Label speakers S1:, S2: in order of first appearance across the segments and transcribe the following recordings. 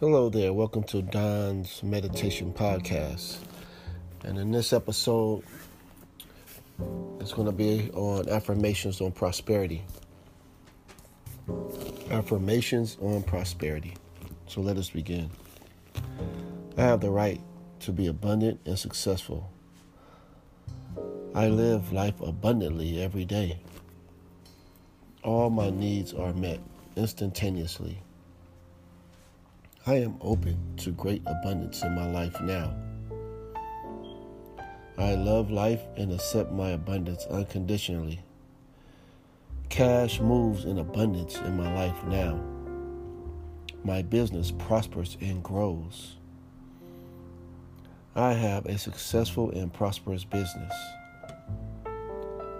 S1: Hello there, welcome to Don's Meditation Podcast. And in this episode, it's going to be on affirmations on prosperity. Affirmations on prosperity. So let us begin. I have the right to be abundant and successful. I live life abundantly every day. All my needs are met instantaneously. I am open to great abundance in my life now. I love life and accept my abundance unconditionally. Cash moves in abundance in my life now. My business prospers and grows. I have a successful and prosperous business.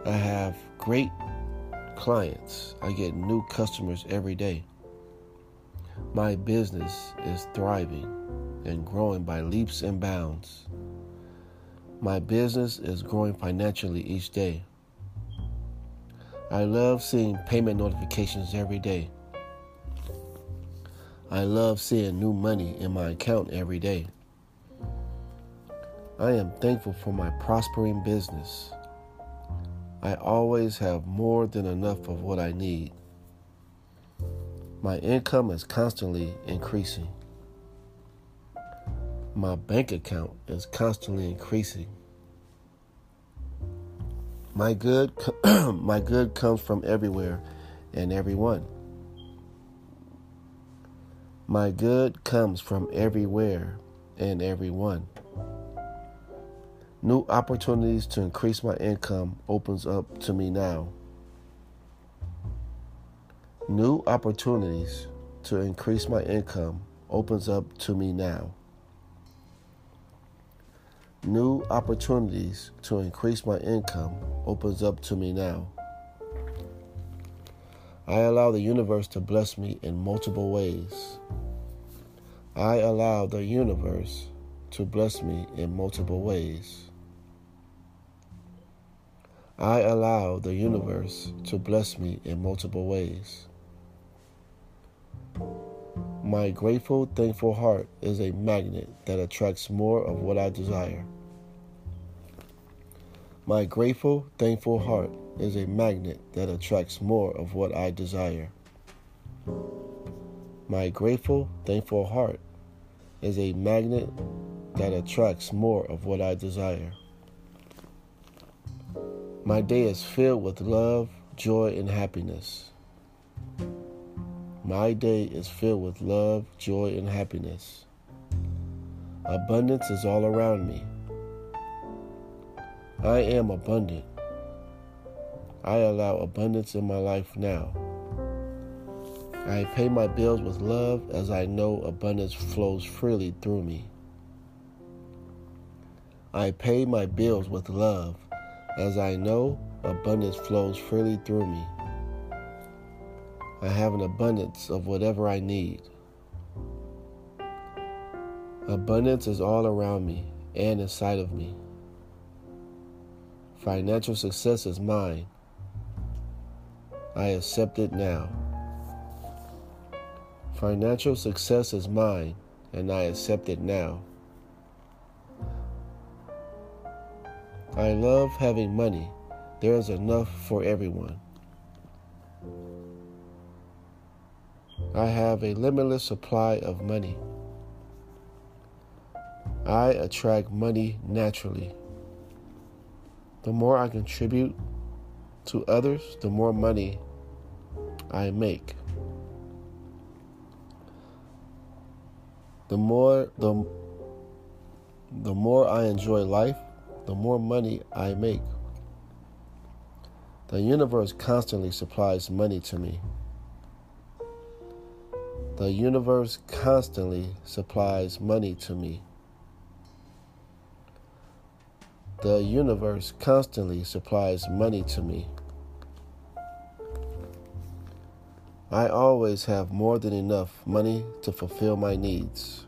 S1: I have great clients. I get new customers every day. My business is thriving and growing by leaps and bounds. My business is growing financially each day. I love seeing payment notifications every day. I love seeing new money in my account every day. I am thankful for my prospering business. I always have more than enough of what I need. My income is constantly increasing. My bank account is constantly increasing. My good my good comes from everywhere and everyone. My good comes from everywhere and everyone. New opportunities to increase my income opens up to me now. New opportunities to increase my income opens up to me now. New opportunities to increase my income opens up to me now. I allow the universe to bless me in multiple ways. I allow the universe to bless me in multiple ways. I allow the universe to bless me in multiple ways. My grateful, thankful heart is a magnet that attracts more of what I desire. My grateful, thankful heart is a magnet that attracts more of what I desire. My grateful, thankful heart is a magnet that attracts more of what I desire. My day is filled with love, joy, and happiness. My day is filled with love, joy, and happiness. Abundance is all around me. I am abundant. I allow abundance in my life now. I pay my bills with love as I know abundance flows freely through me. I pay my bills with love as I know abundance flows freely through me. I have an abundance of whatever I need. Abundance is all around me and inside of me. Financial success is mine. I accept it now. Financial success is mine, and I accept it now. I love having money. There is enough for everyone. I have a limitless supply of money. I attract money naturally. The more I contribute to others, the more money I make. The more the the more I enjoy life, the more money I make. The universe constantly supplies money to me. The universe constantly supplies money to me. The universe constantly supplies money to me. I always have more than enough money to fulfill my needs.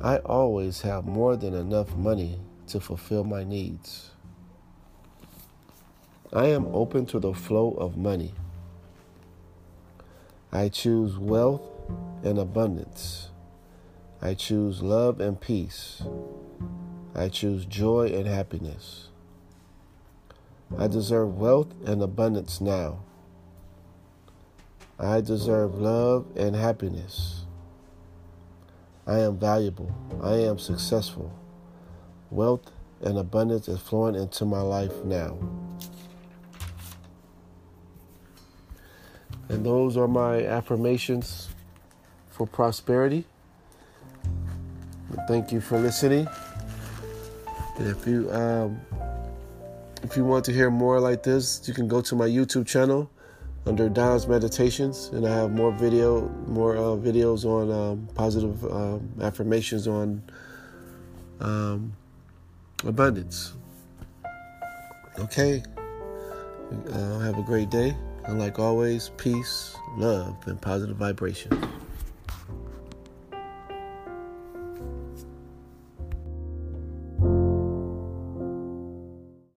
S1: I always have more than enough money to fulfill my needs. I am open to the flow of money. I choose wealth and abundance. I choose love and peace. I choose joy and happiness. I deserve wealth and abundance now. I deserve love and happiness. I am valuable. I am successful. Wealth and abundance is flowing into my life now. And those are my affirmations for prosperity. Thank you for listening. And if you um, if you want to hear more like this, you can go to my YouTube channel under Don's Meditations, and I have more video, more uh, videos on um, positive um, affirmations on um, abundance. Okay, uh, have a great day, and like always, peace, love, and positive vibrations.